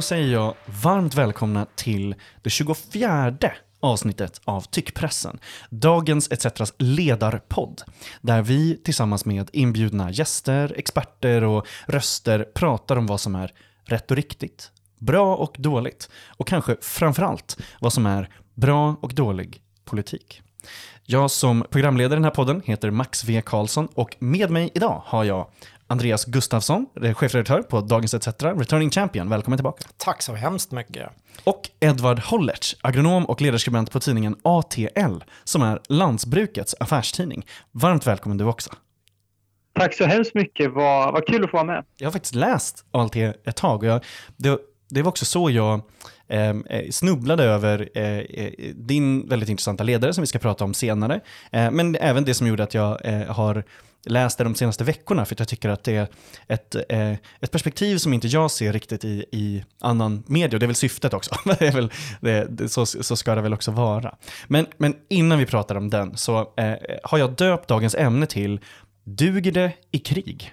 då säger jag varmt välkomna till det 24 avsnittet av Tyckpressen, dagens ETCs ledarpodd, där vi tillsammans med inbjudna gäster, experter och röster pratar om vad som är rätt och riktigt, bra och dåligt och kanske framförallt vad som är bra och dålig politik. Jag som programledare i den här podden heter Max V. Karlsson och med mig idag har jag Andreas Gustafsson, chefredaktör på Dagens ETC, returning champion. Välkommen tillbaka. Tack så hemskt mycket. Och Edvard Hollertz, agronom och ledarskribent på tidningen ATL, som är Landsbrukets affärstidning. Varmt välkommen du också. Tack så hemskt mycket, vad, vad kul att få vara med. Jag har faktiskt läst ALT ett tag och jag, det, det var också så jag Ehm, eh, snubblade över eh, eh, din väldigt intressanta ledare som vi ska prata om senare. Eh, men även det som gjorde att jag eh, har läst det de senaste veckorna för att jag tycker att det är ett, eh, ett perspektiv som inte jag ser riktigt i, i annan media. Och det är väl syftet också. det är väl, det, det, så, så ska det väl också vara. Men, men innan vi pratar om den så eh, har jag döpt dagens ämne till Duger det i krig?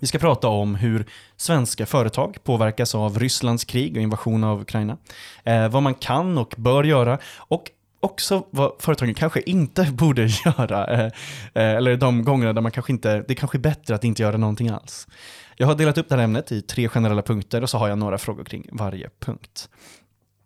Vi ska prata om hur svenska företag påverkas av Rysslands krig och invasion av Ukraina. Eh, vad man kan och bör göra och också vad företagen kanske inte borde göra. Eh, eh, eller de gångerna där man kanske inte, det är kanske är bättre att inte göra någonting alls. Jag har delat upp det här ämnet i tre generella punkter och så har jag några frågor kring varje punkt.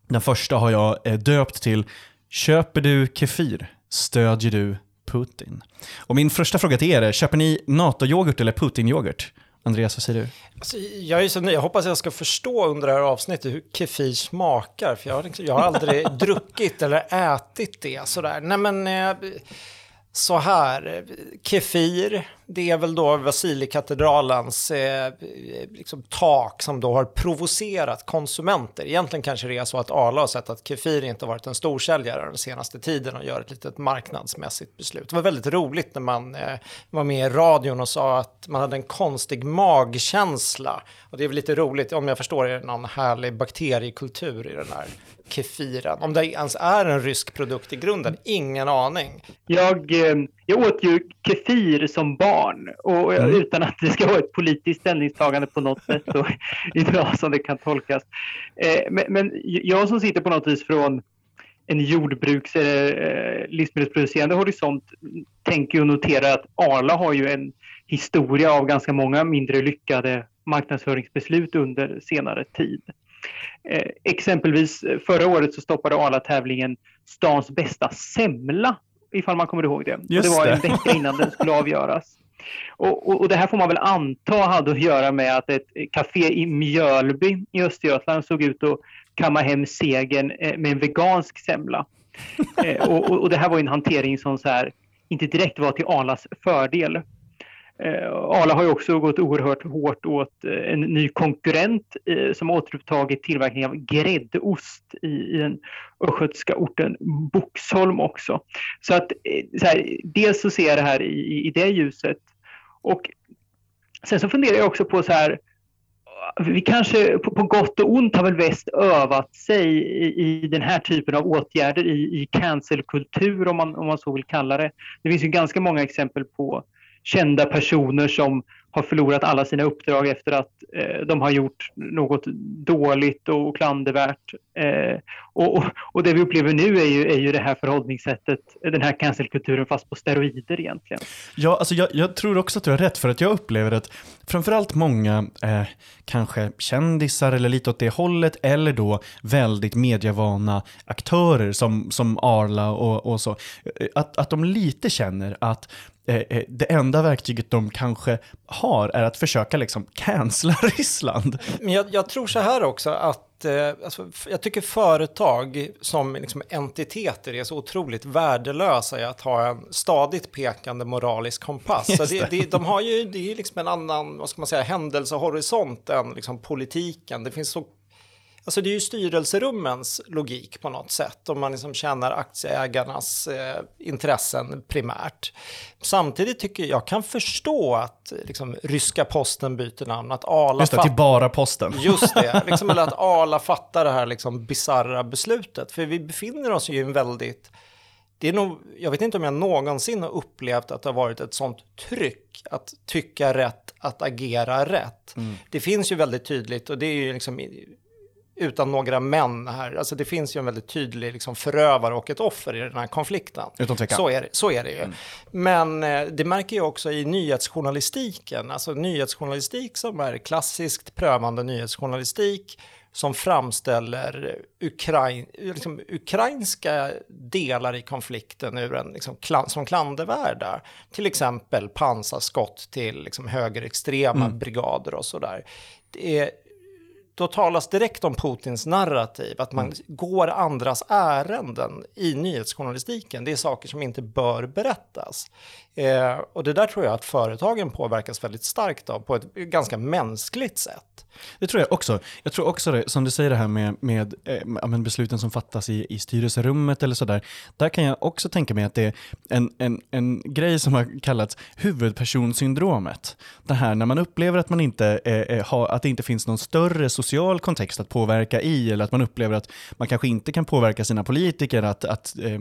Den första har jag eh, döpt till Köper du Kefir? Stödjer du Putin? Och min första fråga till er är, köper ni NATO-yoghurt eller Putin-yoghurt? Andreas, vad säger du? Alltså, jag är så nöjd. Jag hoppas jag ska förstå under det här avsnittet hur kefir smakar. För jag har, liksom, jag har aldrig druckit eller ätit det sådär. Nej men, eh, så här, Kefir, det är väl då Vasilikatedralens eh, liksom tak som då har provocerat konsumenter. Egentligen kanske det är så att Arla har sett att Kefir inte varit en storsäljare den senaste tiden och gör ett litet marknadsmässigt beslut. Det var väldigt roligt när man eh, var med i radion och sa att man hade en konstig magkänsla. Och det är väl lite roligt, om jag förstår det, någon härlig bakteriekultur i den här kefiren? Om det ens är en rysk produkt i grunden? Ingen aning. Jag, eh, jag åt ju kefir som barn och mm. utan att det ska vara ett politiskt ställningstagande på något sätt och bra som det kan tolkas. Eh, men, men jag som sitter på något vis från en jordbruks eller eh, livsmedelsproducerande horisont tänker och noterar att Arla har ju en historia av ganska många mindre lyckade marknadsföringsbeslut under senare tid. Eh, exempelvis eh, förra året så stoppade Arla-tävlingen Stans bästa semla, ifall man kommer ihåg det. Just och det var en vecka innan den skulle avgöras. Och, och, och, det här får man väl anta hade att göra med att ett café i Mjölby i Östergötland såg ut att kamma hem segern eh, med en vegansk semla. Eh, och, och, det här var en hantering som så här, inte direkt var till Arlas fördel. Eh, Arla har ju också gått oerhört hårt åt eh, en ny konkurrent eh, som återupptagit tillverkning av gräddost i, i den östgötska orten Boxholm också. Så att eh, så här, dels så ser jag det här i, i det ljuset och sen så funderar jag också på så här vi kanske på, på gott och ont har väl väst övat sig i, i den här typen av åtgärder i, i cancelkultur om man, om man så vill kalla det. Det finns ju ganska många exempel på kända personer som har förlorat alla sina uppdrag efter att eh, de har gjort något dåligt och klandervärt. Eh, och, och, och, det vi upplever nu är ju, är ju det här förhållningssättet, den här cancelkulturen fast på steroider egentligen. Ja, alltså jag, jag, tror också att du har rätt för att jag upplever att framförallt många, eh, kanske kändisar eller lite åt det hållet, eller då väldigt medievana aktörer som, som Arla och, och så, eh, att, att de lite känner att det enda verktyget de kanske har är att försöka liksom cancella Ryssland. Men jag, jag tror så här också att eh, alltså, jag tycker företag som liksom entiteter är så otroligt värdelösa i att ha en stadigt pekande moralisk kompass. Så det, det, de har ju, det är liksom en annan, vad ska man säga, händelsehorisont än liksom politiken. Det finns så Alltså det är ju styrelserummens logik på något sätt om man liksom tjänar aktieägarnas eh, intressen primärt. Samtidigt tycker jag, kan förstå att liksom, ryska posten byter namn, att Arla... Just det, till bara posten. Just det, liksom, eller att Arla fattar det här liksom, bizarra beslutet. För vi befinner oss ju i en väldigt... Det är nog, jag vet inte om jag någonsin har upplevt att det har varit ett sånt tryck att tycka rätt, att agera rätt. Mm. Det finns ju väldigt tydligt och det är ju liksom utan några män här. Alltså det finns ju en väldigt tydlig liksom, förövare och ett offer i den här konflikten. Utan tvekan. Så är det, så är det ju. Mm. Men eh, det märker jag också i nyhetsjournalistiken, alltså nyhetsjournalistik som är klassiskt prövande nyhetsjournalistik som framställer Ukrain, liksom, ukrainska delar i konflikten ur en, liksom, klan, som klandervärda. Till exempel pansarskott till liksom, högerextrema mm. brigader och sådär. Det är då talas direkt om Putins narrativ, att man mm. går andras ärenden i nyhetsjournalistiken. Det är saker som inte bör berättas. Eh, och det där tror jag att företagen påverkas väldigt starkt av på ett ganska mänskligt sätt. Det tror jag också. Jag tror också det, som du säger det här med, med, eh, med besluten som fattas i, i styrelserummet eller sådär. Där kan jag också tänka mig att det är en, en, en grej som har kallats huvudpersonsyndromet. Det här när man upplever att man inte eh, eh, har, att det inte finns någon större social kontext att påverka i eller att man upplever att man kanske inte kan påverka sina politiker att, att eh,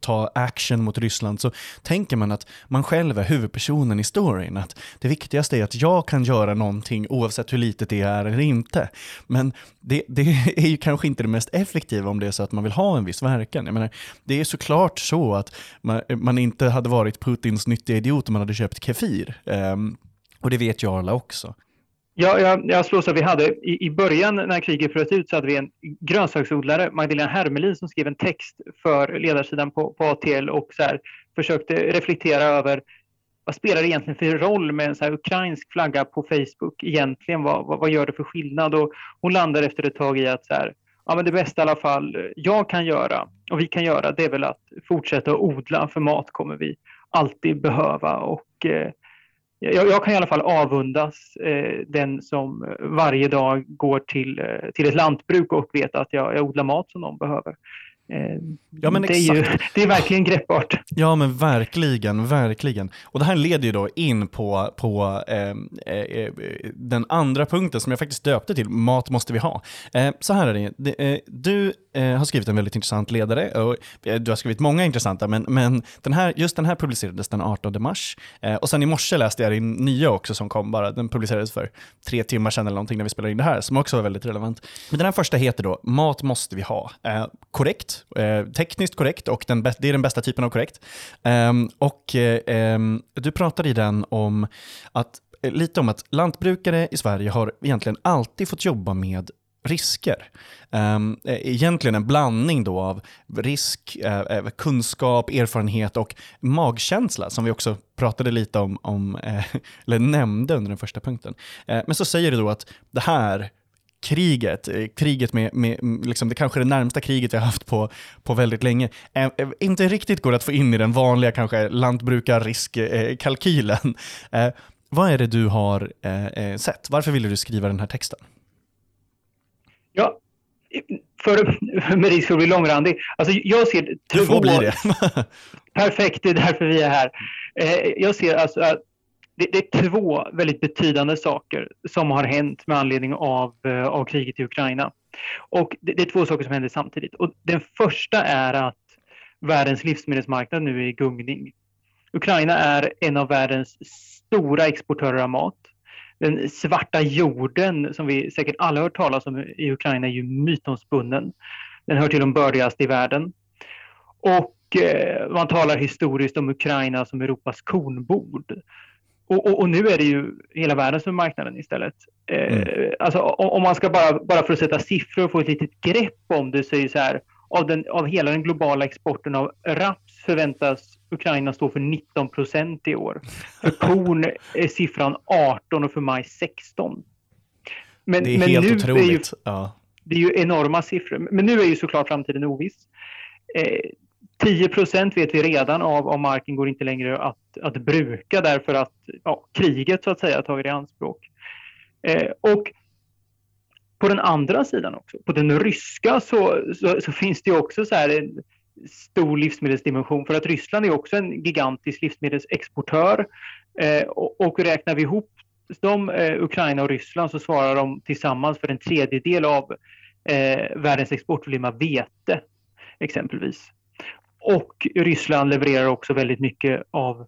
ta action mot Ryssland så tänker man att man själv är huvudpersonen i storyn. Att det viktigaste är att jag kan göra någonting oavsett hur litet det är eller inte. Men det, det är ju kanske inte det mest effektiva om det är så att man vill ha en viss verkan. Jag menar, det är såklart så att man, man inte hade varit Putins nyttiga idiot om man hade köpt Kefir. Um, och det vet ju Arla också. Ja, jag, jag slås att vi hade i, i början när kriget bröt ut så hade vi en grönsaksodlare, Magdalena Hermelin, som skrev en text för ledarsidan på, på ATL och så här, försökte reflektera över vad spelar det egentligen för roll med en så ukrainsk flagga på Facebook egentligen? Vad, vad, vad, gör det för skillnad? Och hon landar efter ett tag i att så här, ja, men det bästa i alla fall jag kan göra och vi kan göra det är väl att fortsätta odla för mat kommer vi alltid behöva och eh, jag, jag, kan i alla fall avundas eh, den som varje dag går till, eh, till ett lantbruk och vet att jag, jag odlar mat som de behöver. Eh, ja, men det, är ju, det är verkligen greppbart. Ja, men verkligen, verkligen. Och det här leder ju då in på, på eh, eh, den andra punkten som jag faktiskt döpte till, mat måste vi ha. Eh, så här är det, eh, du eh, har skrivit en väldigt intressant ledare, och du har skrivit många intressanta, men, men den här, just den här publicerades den 18 mars. och sen i morse läste jag din nya också som kom bara, den publicerades för tre timmar sedan eller någonting när vi spelade in det här, som också var väldigt relevant. Men den här första heter då, mat måste vi ha. korrekt eh, tekniskt korrekt och den det är den bästa typen av korrekt. Um, och um, du pratade i den om att, eh, lite om att lantbrukare i Sverige har egentligen alltid fått jobba med risker. Um, egentligen en blandning då av risk, kunskap, erfarenhet och magkänsla som vi också pratade lite om, om eller nämnde under den första punkten. Men så säger du då att det här kriget, eh, kriget med, med liksom det kanske det närmsta kriget har haft på, på väldigt länge, äh, inte riktigt går att få in i den vanliga kanske lantbrukarriskkalkylen. Äh, vad är det du har äh, sett? Varför ville du skriva den här texten? Ja, för, med risk för att bli långrandig. Alltså jag ser. Du får bli det. perfekt, det är därför vi är här. Jag ser alltså att det, det, är två väldigt betydande saker som har hänt med anledning av, eh, av kriget i Ukraina. Och det, det, är två saker som händer samtidigt. Och den första är att världens livsmedelsmarknad nu är i gungning. Ukraina är en av världens stora exportörer av mat. Den svarta jorden, som vi säkert alla hört talas om i Ukraina, är ju mytomspunnen. Den hör till de bördigaste i världen. Och eh, man talar historiskt om Ukraina som Europas kornbord. Och, och, och, nu är det ju hela världen som är marknaden istället. Eh, mm. alltså, om man ska bara, bara för att sätta siffror och få ett litet grepp om det så är det så här, av, den, av hela den globala exporten av raps förväntas Ukraina stå för 19 procent i år. För korn är siffran 18 och för maj 16. Men, det är men helt nu otroligt. Är ju, ja. Det är ju enorma siffror. Men nu är ju såklart framtiden oviss. Eh, 10 procent vet vi redan av, av marken går inte längre att, att bruka därför att ja, kriget så att säga tagit i anspråk. Eh, och på den andra sidan också, på den ryska så, så, så finns det också så här en stor livsmedelsdimension för att Ryssland är också en gigantisk livsmedelsexportör eh, och, och räknar vi ihop de, eh, Ukraina och Ryssland så svarar de tillsammans för en tredjedel av eh, världens exportvolym av vete exempelvis. Och Ryssland levererar också väldigt mycket av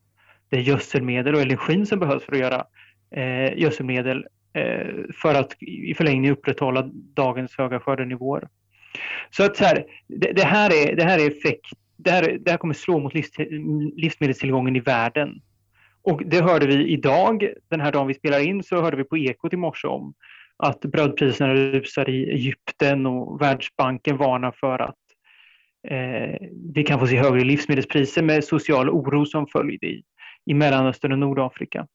det gödselmedel och energin som behövs för att göra eh, gödselmedel eh, för att i förlängningen upprätthålla dagens höga skördenivåer. Så att så här, det, det, här är, det här är effekt, det här, det här kommer slå mot livs, livsmedelstillgången i världen. Och det hörde vi idag, den här dagen vi spelar in, så hörde vi på Ekot i morse om att brödpriserna rusar i Egypten och Världsbanken varnar för att eh, vi kan få se högre livsmedelspriser med social oro som följd i, i Mellanöstern och Nordafrika.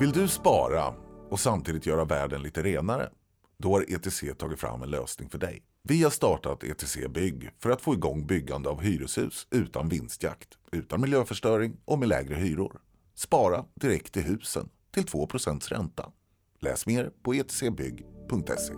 Vill du spara och samtidigt göra världen lite renare? Då har ETC tagit fram en lösning för dig. Vi har startat ETC Bygg för att få igång byggande av hyreshus utan vinstjakt, utan miljöförstöring och med lägre hyror. Spara direkt i husen till 2% ränta. Läs mer på etcbygg.se.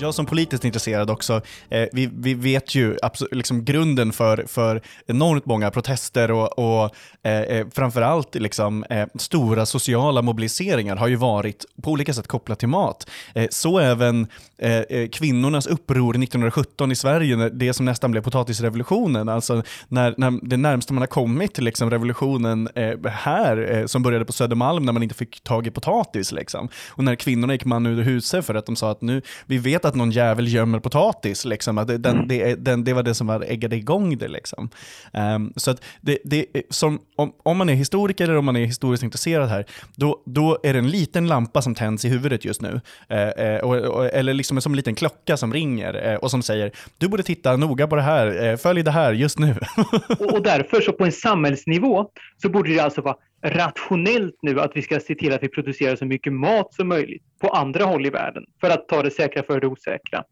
Jag som politiskt intresserad också, eh, vi, vi vet ju absolut, liksom grunden för, för enormt många protester och, och eh, eh, framförallt liksom, eh, stora sociala mobiliseringar har ju varit på olika sätt kopplat till mat. Eh, så även eh, eh kvinnornas uppror 1917 i Sverige, det som nästan blev potatisrevolutionen, alltså när, när det närmsta man har kommit till liksom, revolutionen eh, här, som började på Södermalm när man inte fick tag i potatis. Liksom. Och när kvinnorna gick man ur huset för att de sa att nu, vi vet att att någon jävel gömmer potatis. Liksom. Att den, mm. det, den, det var det som var äggade igång det. Liksom. Um, så att det, det, som, om, om man är historiker eller om man är historiskt intresserad här, då, då är det en liten lampa som tänds i huvudet just nu. Uh, och, och, eller liksom som en liten klocka som ringer uh, och som säger du borde titta noga på det här, uh, följ det här just nu. och därför så på en samhällsnivå så borde det alltså vara rationellt nu att vi ska se till att vi producerar så mycket mat som möjligt på andra håll i världen för att ta det säkra för det osäkra.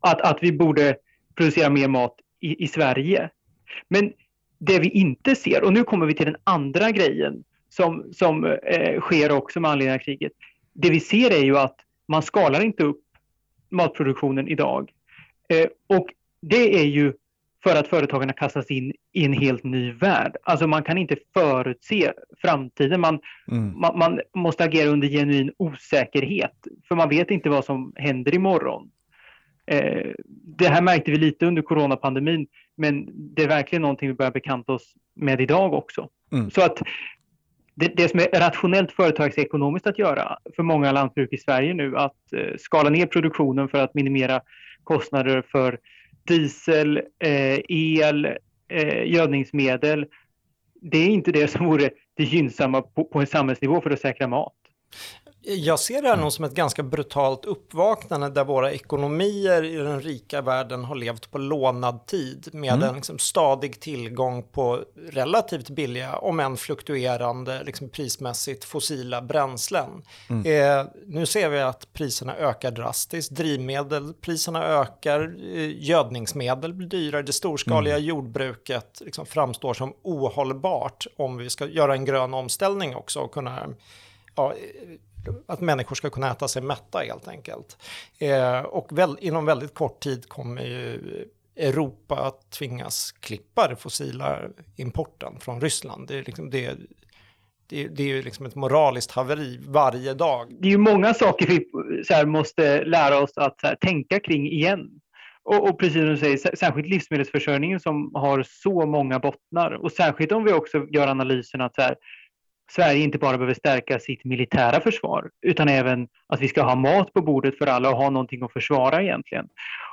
Att, att vi borde producera mer mat i, i Sverige. Men det vi inte ser, och nu kommer vi till den andra grejen som, som eh, sker också med anledning av kriget. Det vi ser är ju att man skalar inte upp matproduktionen idag. Eh, och det är ju för att företagen kastas in i en helt ny värld. Alltså man kan inte förutse framtiden. Man, mm. man, man, måste agera under genuin osäkerhet, för man vet inte vad som händer imorgon. Eh, det här märkte vi lite under coronapandemin, men det är verkligen någonting vi börjar bekanta oss med idag också. Mm. Så att det, det, som är rationellt företagsekonomiskt att göra för många lantbruk i Sverige nu, att eh, skala ner produktionen för att minimera kostnader för diesel, eh, el, eh, gödningsmedel. Det är inte det som vore det gynnsamma på, på en samhällsnivå för att säkra mat. Jag ser det här nog som ett ganska brutalt uppvaknande där våra ekonomier i den rika världen har levt på lånad tid med mm. en liksom stadig tillgång på relativt billiga, om än fluktuerande, liksom prismässigt fossila bränslen. Mm. Eh, nu ser vi att priserna ökar drastiskt, drivmedelpriserna ökar, eh, gödningsmedel blir dyrare, det storskaliga mm. jordbruket liksom framstår som ohållbart om vi ska göra en grön omställning också och kunna ja, att människor ska kunna äta sig mätta helt enkelt. Eh, och väl, inom väldigt kort tid kommer ju Europa att tvingas klippa den fossila importen från Ryssland. Det är, liksom, det, det, det är ju liksom ett moraliskt haveri varje dag. Det är ju många saker vi här, måste lära oss att här, tänka kring igen. Och, och, precis som du säger, särskilt livsmedelsförsörjningen som har så många bottnar. Och särskilt om vi också gör analysen att så här, Sverige inte bara behöver stärka sitt militära försvar utan även att vi ska ha mat på bordet för alla och ha någonting att försvara egentligen.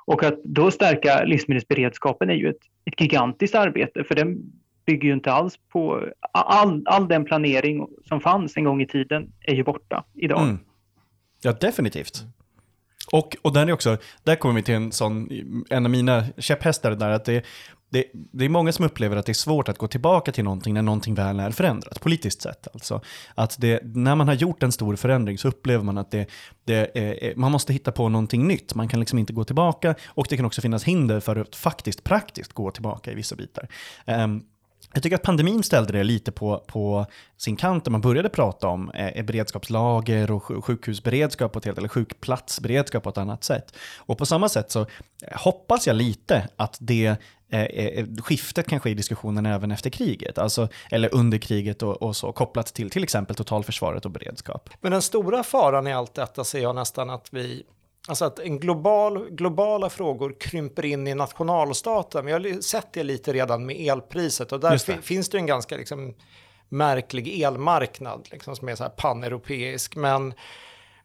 Och att då stärka livsmedelsberedskapen är ju ett, ett gigantiskt arbete för den bygger ju inte alls på... All, all den planering som fanns en gång i tiden är ju borta idag. Mm. Ja, definitivt. Och, och där, är också, där kommer vi till en sån, en av mina käpphästar där, att det, det, det, är många som upplever att det är svårt att gå tillbaka till någonting när någonting väl är förändrat, politiskt sett. Alltså, att det, när man har gjort en stor förändring så upplever man att det, det är, man måste hitta på någonting nytt. Man kan liksom inte gå tillbaka och det kan också finnas hinder för att faktiskt praktiskt gå tillbaka i vissa bitar. Um, jag tycker att pandemin ställde det lite på, på sin kant, där man började prata om eh, beredskapslager och sjukhusberedskap på ett helt, eller sjukplatsberedskap på ett annat sätt. Och på samma sätt så eh, hoppas jag lite att det eh, eh, skiftet kan ske i diskussionen även efter kriget, alltså, eller under kriget och, och, så, kopplat till till exempel totalförsvaret och beredskap. Men den stora faran i allt detta ser jag nästan att vi Alltså att en global, globala frågor krymper in i nationalstaten. Vi har sett det lite redan med elpriset och där finns det en ganska liksom, märklig elmarknad liksom, som är så här paneuropeisk. Men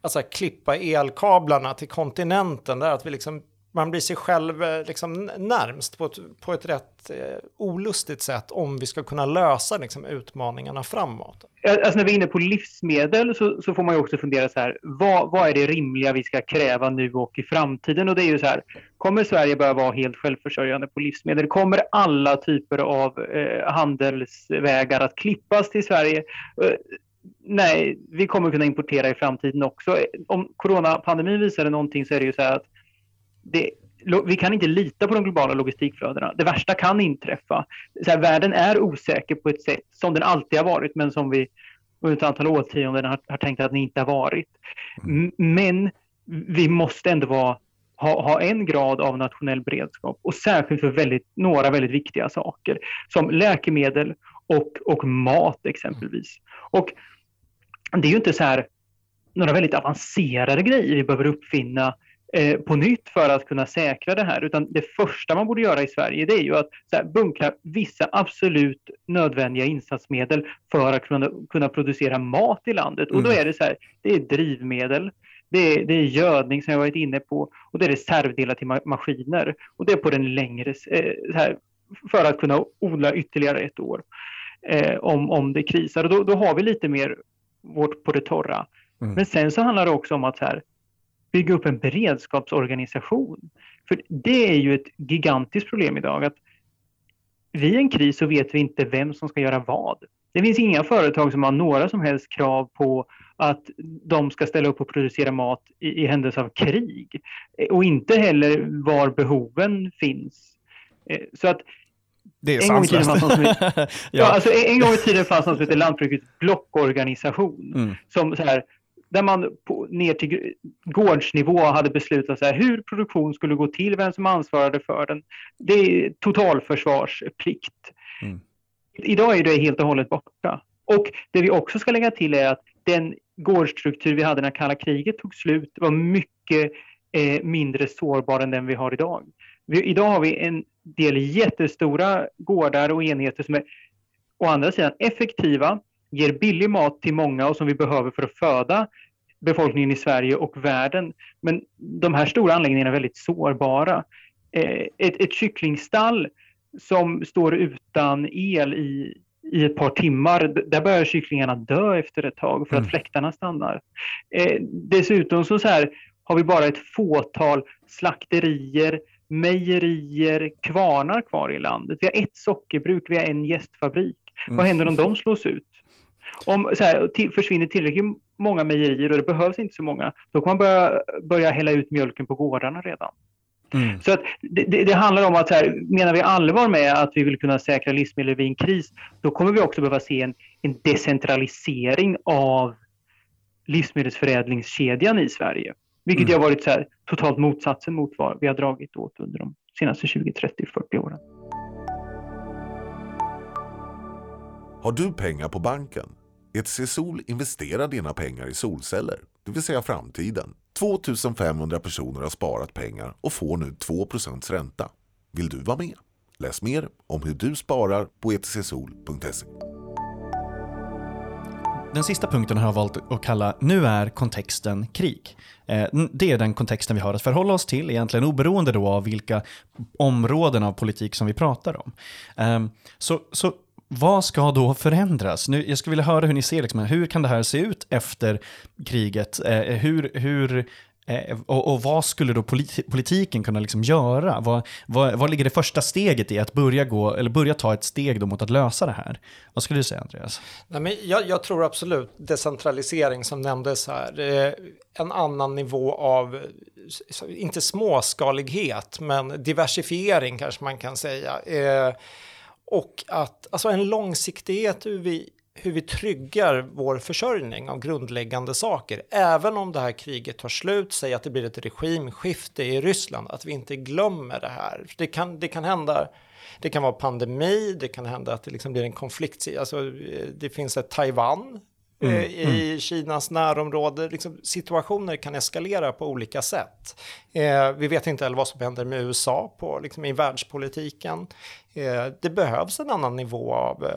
alltså, klippa elkablarna till kontinenten, där att vi liksom man blir sig själv eh, liksom närmst på ett, på ett rätt eh, olustigt sätt om vi ska kunna lösa liksom, utmaningarna framåt. Eh, alltså när vi är inne på livsmedel så, så får man ju också fundera så här, vad, vad är det rimliga vi ska kräva nu och i framtiden? Och det är ju så här, kommer Sverige börja vara helt självförsörjande på livsmedel? Kommer alla typer av eh, handelsvägar att klippas till Sverige? Eh, nej, vi kommer kunna importera i framtiden också. Om coronapandemin visade någonting så är det ju så här att det, vi kan inte lita på de globala logistikflödena. Det värsta kan inträffa. Så här, världen är osäker på ett sätt som den alltid har varit, men som vi under ett antal årtionden har, har tänkt att den inte har varit. Mm. Men vi måste ändå vara, ha, ha, en grad av nationell beredskap och särskilt för väldigt, några väldigt viktiga saker som läkemedel och, och mat exempelvis. Och det är ju inte så här några väldigt avancerade grejer vi behöver uppfinna Eh, på nytt för att kunna säkra det här. Utan det första man borde göra i Sverige det är ju att här, bunkra vissa absolut nödvändiga insatsmedel för att kunna, kunna producera mat i landet. Och då mm. är det så här, det är drivmedel, det är, det är gödning som jag varit inne på och det är reservdelar till ma maskiner. Och det är på den längre, eh, här, för att kunna odla ytterligare ett år eh, om, om det krisar. Och då, då har vi lite mer vårt på det torra. Mm. Men sen så handlar det också om att så här, bygga upp en beredskapsorganisation. För det är ju ett gigantiskt problem idag att vid en kris så vet vi inte vem som ska göra vad. Det finns inga företag som har några som helst krav på att de ska ställa upp och producera mat i, i händelse av krig. Och inte heller var behoven finns. Eh, så att det är en gång, i tiden fanns som, ja. ja. alltså en gång i tiden fanns något som heter Lantbrukets blockorganisation. Mm. Som så här, där man på, ner till gårdsnivå hade beslutat så här, hur produktion skulle gå till, vem som ansvarade för den. Det är totalförsvarsplikt. Mm. Idag är det helt och hållet borta. Och det vi också ska lägga till är att den gårdsstruktur vi hade när kalla kriget tog slut var mycket eh, mindre sårbar än den vi har idag. Vi, idag har vi en del jättestora gårdar och enheter som är å andra sidan effektiva, ger billig mat till många och som vi behöver för att föda befolkningen i Sverige och världen. Men de här stora anläggningarna är väldigt sårbara. Eh, ett, ett kycklingstall som står utan el i, i ett par timmar, där börjar kycklingarna dö efter ett tag för att mm. fläktarna stannar. Eh, dessutom så, så här, har vi bara ett fåtal slakterier, mejerier, kvarnar kvar i landet. Vi har ett sockerbruk, vi har en gästfabrik. Mm. Vad händer om de slås ut? Om så här, till, försvinner tillräckligt många mejerier och det behövs inte så många, då kan man börja, börja hälla ut mjölken på gårdarna redan. Mm. Så att det, det, det, handlar om att så här, menar vi allvar med att vi vill kunna säkra livsmedel vid en kris, då kommer vi också behöva se en, en decentralisering av livsmedelsförädlingskedjan i Sverige. Vilket mm. har varit så här, totalt motsatsen mot vad vi har dragit åt under de senaste 20, 30, 40 åren. Har du pengar på banken? ETC Sol investerar dina pengar i solceller, det vill säga framtiden. 2500 personer har sparat pengar och får nu 2% ränta. Vill du vara med? Läs mer om hur du sparar på etcsol.se. Den sista punkten har jag valt att kalla Nu är kontexten krig. Eh, det är den kontexten vi har att förhålla oss till, egentligen oberoende då av vilka områden av politik som vi pratar om. Ehm, så, så vad ska då förändras? Nu, jag skulle vilja höra hur ni ser, liksom, hur kan det här se ut efter kriget? Eh, hur, hur, eh, och, och, vad skulle då politi politiken kunna liksom göra? Vad, vad, vad ligger det första steget i att börja, gå, eller börja ta ett steg då mot att lösa det här? Vad skulle du säga Andreas? Nej, men jag, jag tror absolut decentralisering som nämndes här, eh, en annan nivå av, inte småskalighet, men diversifiering kanske man kan säga. Eh, och att, alltså en långsiktighet hur vi, hur vi tryggar vår försörjning av grundläggande saker. Även om det här kriget tar slut, säg att det blir ett regimskifte i Ryssland, att vi inte glömmer det här. Det kan, det kan hända, det kan vara pandemi, det kan hända att det liksom blir en konflikt, alltså det finns ett Taiwan Mm, eh, i mm. Kinas närområde. Liksom, situationer kan eskalera på olika sätt. Eh, vi vet inte heller vad som händer med USA på, liksom, i världspolitiken. Eh, det behövs en annan nivå av,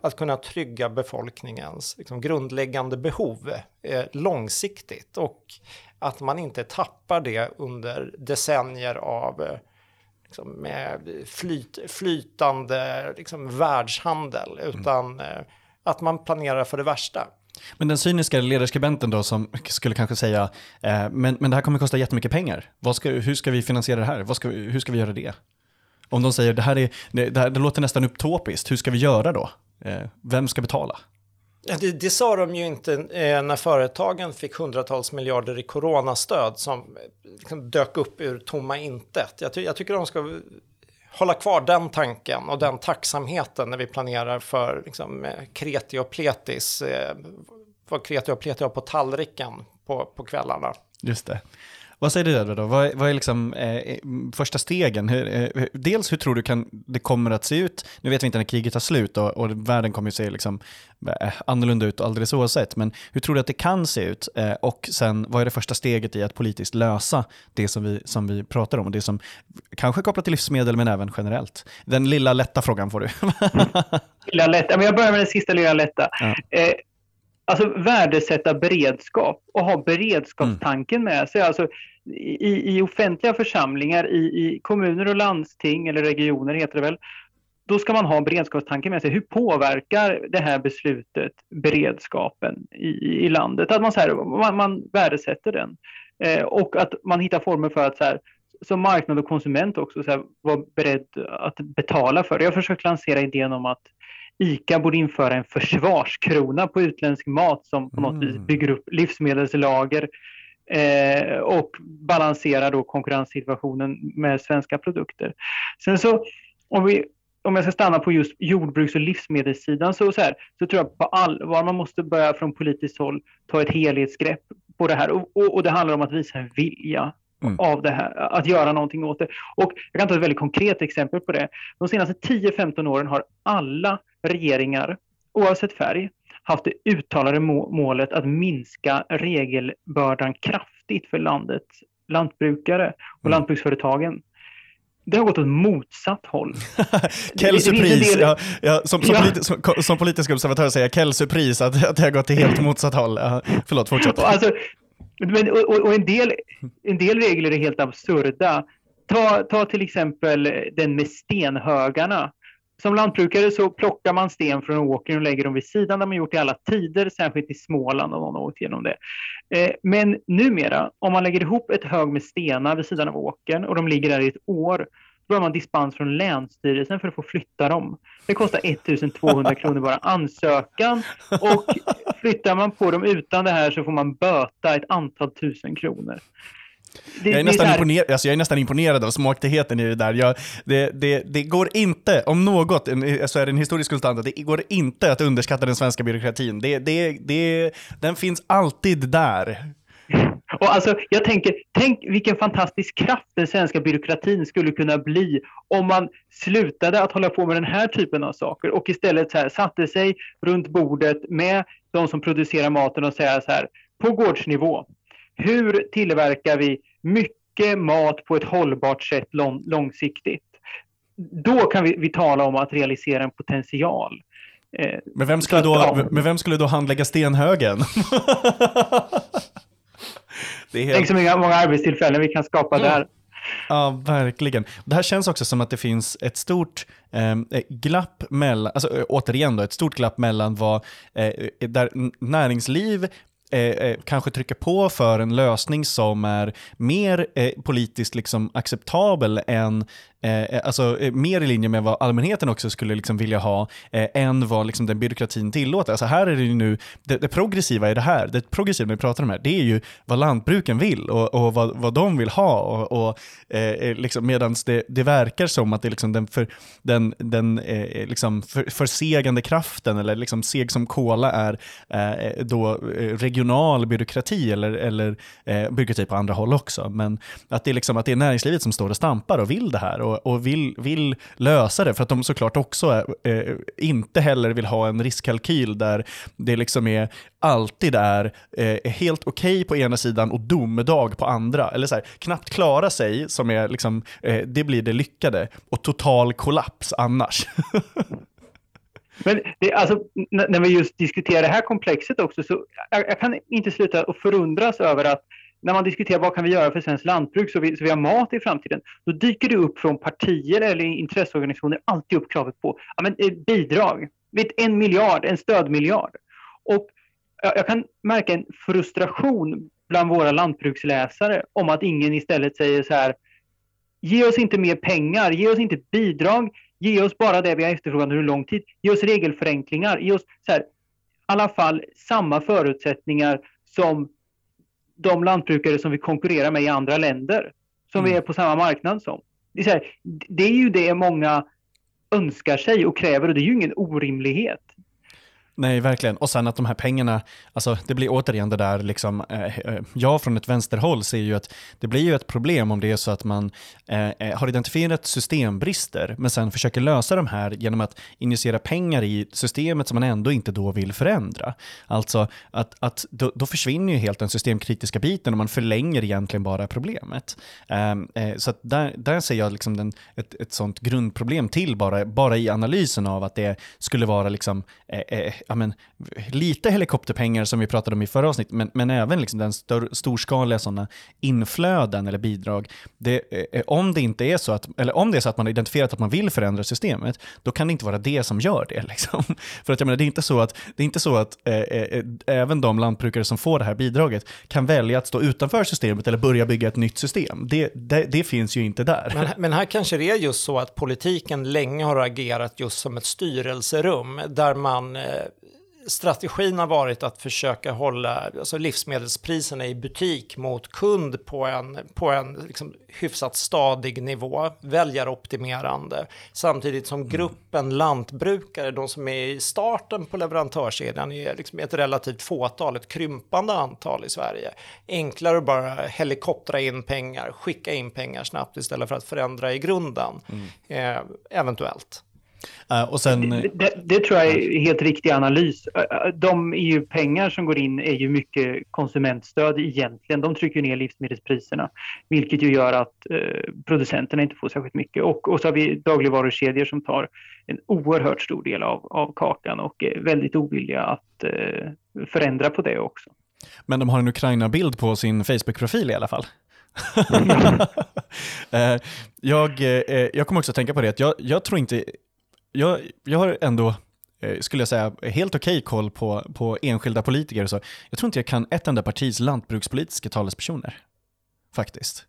att kunna trygga befolkningens liksom, grundläggande behov eh, långsiktigt och att man inte tappar det under decennier av eh, liksom, flyt, flytande liksom, världshandel, mm. utan eh, att man planerar för det värsta. Men den cyniska ledarskribenten då som skulle kanske säga, eh, men, men det här kommer kosta jättemycket pengar. Ska, hur ska vi finansiera det här? Ska, hur ska vi göra det? Om de säger det här, är, det, det, här, det låter nästan utopiskt, hur ska vi göra då? Eh, vem ska betala? Det, det, sa de ju inte eh, när företagen fick hundratals miljarder i coronastöd som liksom dök upp ur tomma intet. Jag, ty jag tycker de ska hålla kvar den tanken och den tacksamheten när vi planerar för liksom, eh, kreti och pletis, eh, vad kreti och pleti har på tallriken på, på kvällarna. Just det. Vad säger du då? Vad vad är liksom, eh, eh, första stegen? Hur, eh, dels hur tror du kan, det kommer att se ut? Nu vet vi inte när kriget tar slut och, och världen kommer att se liksom, eh, annorlunda ut alldeles oavsett. Men hur tror du att det kan se ut? Eh, och sen, vad är det första steget i att politiskt lösa det som vi, som vi pratar om? Och det som kanske är kopplat till livsmedel men även generellt. Den lilla lätta frågan får du. lilla lätta, men jag börjar med den sista lilla lätta. Ja. Alltså värdesätta beredskap och ha beredskapstanken mm. med sig. Alltså, i, I offentliga församlingar, i, i kommuner och landsting eller regioner heter det väl, då ska man ha beredskapstanken med sig. Hur påverkar det här beslutet beredskapen i, i landet? Att man, så här, man, man värdesätter den. Eh, och att man hittar former för att så här, som marknad och konsument också så här, vara beredd att betala för det. Jag har försökt lansera idén om att ICA borde införa en försvarskrona på utländsk mat som på något mm. vis bygger upp livsmedelslager eh, och balanserar då konkurrenssituationen med svenska produkter. Sen så om vi om jag ska stanna på just jordbruks och livsmedelssidan så, så, här, så tror jag på allvar man måste börja från politiskt håll ta ett helhetsgrepp på det här och, och, och det handlar om att visa en vilja mm. av det här, att göra någonting åt det. Och jag kan ta ett väldigt konkret exempel på det. De senaste 10-15 åren har alla regeringar, oavsett färg, haft det uttalade målet att minska regelbördan kraftigt för landets lantbrukare och mm. lantbruksföretagen. Det har gått åt motsatt håll. Kelsey-pris, del... ja, ja, som, som, ja. Politi som, som, politisk observatör säger jag Kelsey-pris, att, att det har gått till helt motsatt håll. Ja, förlåt, fortsätt. Alltså, men, och, och, en, del, en del regler är helt absurda. Ta, ta till exempel den med stenhögarna. Som lantbrukare så plockar man sten från åkern och lägger dem vid sidan. där man gjort i alla tider, särskilt i Småland om någon har åkt igenom det. Eh, men numera, om man lägger ihop ett hög med stenar vid sidan av åkern och de ligger där i ett år, då har man dispens från Länsstyrelsen för att få flytta dem. Det kostar 1200 kronor bara ansökan och flyttar man på dem utan det här så får man böta ett antal tusen kronor. Det, jag, är nästan imponerad, alltså jag är nästan imponerad av smaktigheten i det där. Jag, det, det, det går inte, om något, så är det en historisk konstant, det går inte att underskatta den svenska byråkratin. Det, det, det, den finns alltid där. Och alltså, jag tänker, tänk vilken fantastisk kraft den svenska byråkratin skulle kunna bli om man slutade att hålla på med den här typen av saker och istället så här, satte sig runt bordet med de som producerar maten och säga så här, på gårdsnivå, hur tillverkar vi mycket mat på ett hållbart sätt lång, långsiktigt? Då kan vi, vi tala om att realisera en potential. Eh, men, vem skulle då, men vem skulle då handlägga stenhögen? det är helt... Tänk så många, många arbetstillfällen vi kan skapa mm. där. Ja, verkligen. Det här känns också som att det finns ett stort eh, glapp mellan, alltså återigen då, ett stort glapp mellan vad, eh, där näringsliv Eh, eh, kanske trycka på för en lösning som är mer eh, politiskt liksom acceptabel än Eh, eh, alltså eh, mer i linje med vad allmänheten också skulle liksom vilja ha, eh, än vad liksom den byråkratin tillåter. Alltså här är det ju nu, det, det, progressiva i det här, det progressiva vi pratar om här, det är ju vad lantbruken vill och, och vad, vad de vill ha. Och, och eh, eh liksom, Medan det, det verkar som att det är liksom den, för, den, den eh, liksom för, försegande kraften, eller liksom seg som kola är eh, då regional byråkrati eller, eller byråkrati på andra håll också. Men att det, är liksom, att det är näringslivet som står och stampar och vill det här. Och, och, vill, vill lösa det för att de såklart också är, eh, inte heller vill ha en riskkalkyl där det liksom är alltid är eh, helt okej okay på ena sidan och domedag på andra. Eller så här, knappt klara sig, som är liksom, eh, det blir det lyckade, och total kollaps annars. Men det, alltså, när vi just diskuterar det här komplexet också, så jag, jag kan inte sluta att förundras över att när man diskuterar vad kan vi göra för svenskt lantbruk så vi, så vi har mat i framtiden, då dyker det upp från partier eller intresseorganisationer alltid upp kravet på ja, men, eh, bidrag. Vet, en miljard, en stödmiljard. Och jag, jag kan märka en frustration bland våra lantbruksläsare om att ingen istället säger så här Ge oss inte mer pengar, ge oss inte bidrag, ge oss bara det vi har efterfrågat under lång tid. Ge oss regelförenklingar, ge oss så här, i alla fall samma förutsättningar som de lantbrukare som vi konkurrerar med i andra länder, som mm. vi är på samma marknad som. Det är, här, det är ju det många önskar sig och kräver och det är ju ingen orimlighet. Nej, verkligen. Och sen att de här pengarna, alltså det blir återigen det där, liksom, eh, eh jag från ett vänsterhåll ser ju att det blir ju ett problem om det är så att man eh, eh, har identifierat systembrister, men sen försöker lösa de här genom att injicera pengar i systemet som man ändå inte då vill förändra. Alltså att, att då, då försvinner ju helt den systemkritiska biten och man förlänger egentligen bara problemet. Ehm, eh, så där, där ser jag liksom den, ett, ett sånt grundproblem till bara, bara i analysen av att det skulle vara liksom eh, eh ja, men, lite helikopterpengar som vi pratade om i förra avsnittet, men, men även liksom den stor, storskaliga sådana inflöden eller bidrag. Det, eh, eh, om det inte är så att, eller om det är så att man har identifierat att man vill förändra systemet, då kan det inte vara det som gör det. Liksom. För att jag menar, det är inte så att, det är inte så att eh, eh, eh, även de lantbrukare som får det här bidraget kan välja att stå utanför systemet eller börja bygga ett nytt system. Det, det, det finns ju inte där. Men, men här kanske det är just så att politiken länge har agerat just som ett styrelserum där man eh, strategin har varit att försöka hålla alltså livsmedelspriserna i butik mot kund på en, på en liksom hyfsat stadig nivå, väljaroptimerande, samtidigt som mm. gruppen lantbrukare, de som är i starten på leverantörskedjan, är liksom ett relativt fåtal, ett krympande antal i Sverige. Enklare att bara helikoptra in pengar, skicka in pengar snabbt istället för att förändra i grunden, mm. eh, eventuellt. Uh, och sen... det, det, det, tror jag är helt riktig analys. De EU-pengar som går in är ju mycket konsumentstöd egentligen. De trycker ner livsmedelspriserna, vilket ju gör att producenterna inte får särskilt mycket. Och, och så har vi dagligvarukedjor som tar en oerhört stor del av, av kakan och är väldigt ovilliga att förändra på det också. Men de har en Ukraina-bild på sin Facebook-profil i alla fall. jag, jag kommer också att tänka på det, att jag, jag tror inte jag, jag har ändå, eh, skulle jag säga, helt okej okay koll på, på enskilda politiker och så. Jag tror inte jag kan ett enda partis lantbrukspolitiska talespersoner, faktiskt.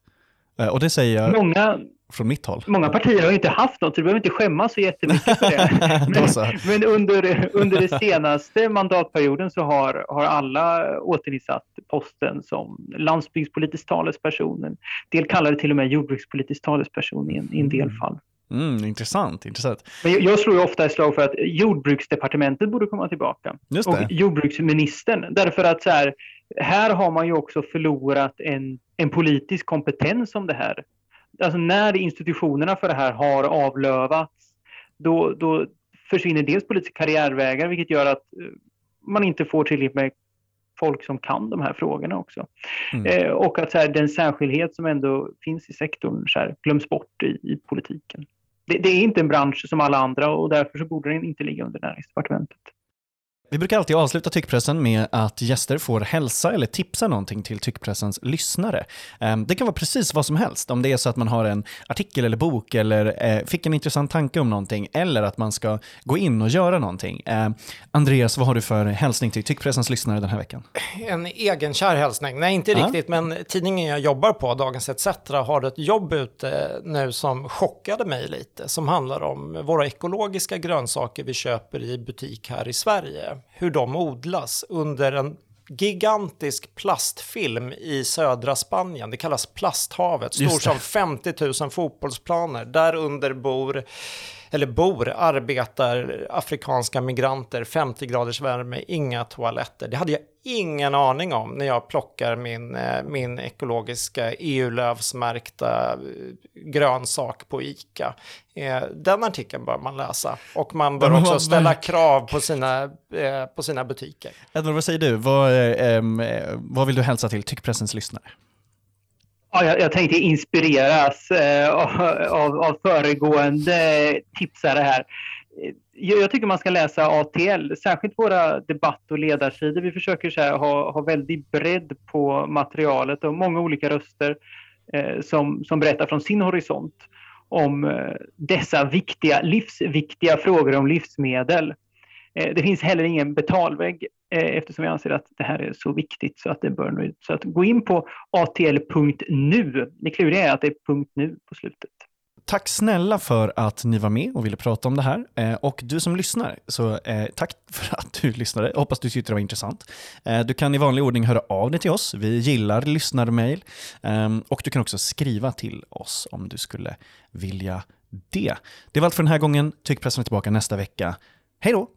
Eh, och det säger jag många, från mitt håll. Många partier har inte haft något, så du behöver inte skämmas så jättemycket för det. men, men under, under den senaste mandatperioden så har, har alla återinsatt posten som landsbygdspolitisk talesperson. En del kallar det till och med jordbrukspolitisk talesperson i en, i en del mm. fall. Mm, intressant, intressant. Men jag, jag slår ju ofta ett slag för att jordbruksdepartementet borde komma tillbaka. Just det. Och jordbruksministern. Därför att så här, här har man ju också förlorat en, en politisk kompetens om det här. Alltså när institutionerna för det här har avlövats, då, då försvinner dels politiska karriärvägar, vilket gör att eh, man inte får tillräckligt med folk som kan de här frågorna också. Mm. Eh, och att så här, den särskildhet som ändå finns i sektorn så här, glöms bort i, i politiken det, det, är inte en bransch som alla andra och därför så borde den inte ligga under näringsdepartementet. Vi brukar alltid avsluta tyckpressen med att gäster får hälsa eller tipsa någonting till tyckpressens lyssnare. Ehm, det kan vara precis vad som helst, om det är så att man har en artikel eller bok eller eh, fick en intressant tanke om någonting eller att man ska gå in och göra någonting. Ehm, Andreas, vad har du för hälsning till tyckpressens lyssnare den här veckan? En egenkär hälsning. Nej, inte riktigt, men tidningen jag jobbar på, Dagens ETC, har ett jobb ute nu som chockade mig lite, som handlar om våra ekologiska grönsaker vi köper i butik här i Sverige hur de odlas under en gigantisk plastfilm i södra Spanien. Det kallas Plasthavet, stor som 50 000 fotbollsplaner. Där under bor eller bor, arbetar afrikanska migranter, 50 graders värme, inga toaletter. Det hade jag ingen aning om när jag plockar min, eh, min ekologiska EU-lövsmärkta eh, grönsak på ICA. Eh, den artikeln bör man läsa och man bör också ställa krav på sina, på sina butiker. Edvard, vad säger du? Vad, vad vill du hälsa till tyckpressens lyssnare? Ja, jag, jag tänkte inspireras eh, av, av, föregående tipsare här jag tycker man ska läsa ATL, särskilt våra debatt och ledarsidor. Vi försöker så här, ha, ha väldigt bredd på materialet och många olika röster eh, som, som berättar från sin horisont om eh, dessa viktiga, livsviktiga frågor om livsmedel. Eh, det finns heller ingen betalvägg eh, eftersom jag anser att det här är så viktigt så att det bör nå ut. Så att gå in på atl.nu. Det kluriga är att det är .nu på slutet. Tack snälla för att ni var med och ville prata om det här. Eh, och du som lyssnar, så eh, tack för att du lyssnade. Jag hoppas du tyckte det var intressant. Eh, du kan i vanlig ordning höra av dig till oss. Vi gillar lyssnarmail. Ehm, och du kan också skriva till oss om du skulle vilja det. Det var allt för den här gången. Tyckpressen är tillbaka nästa vecka. Hej då!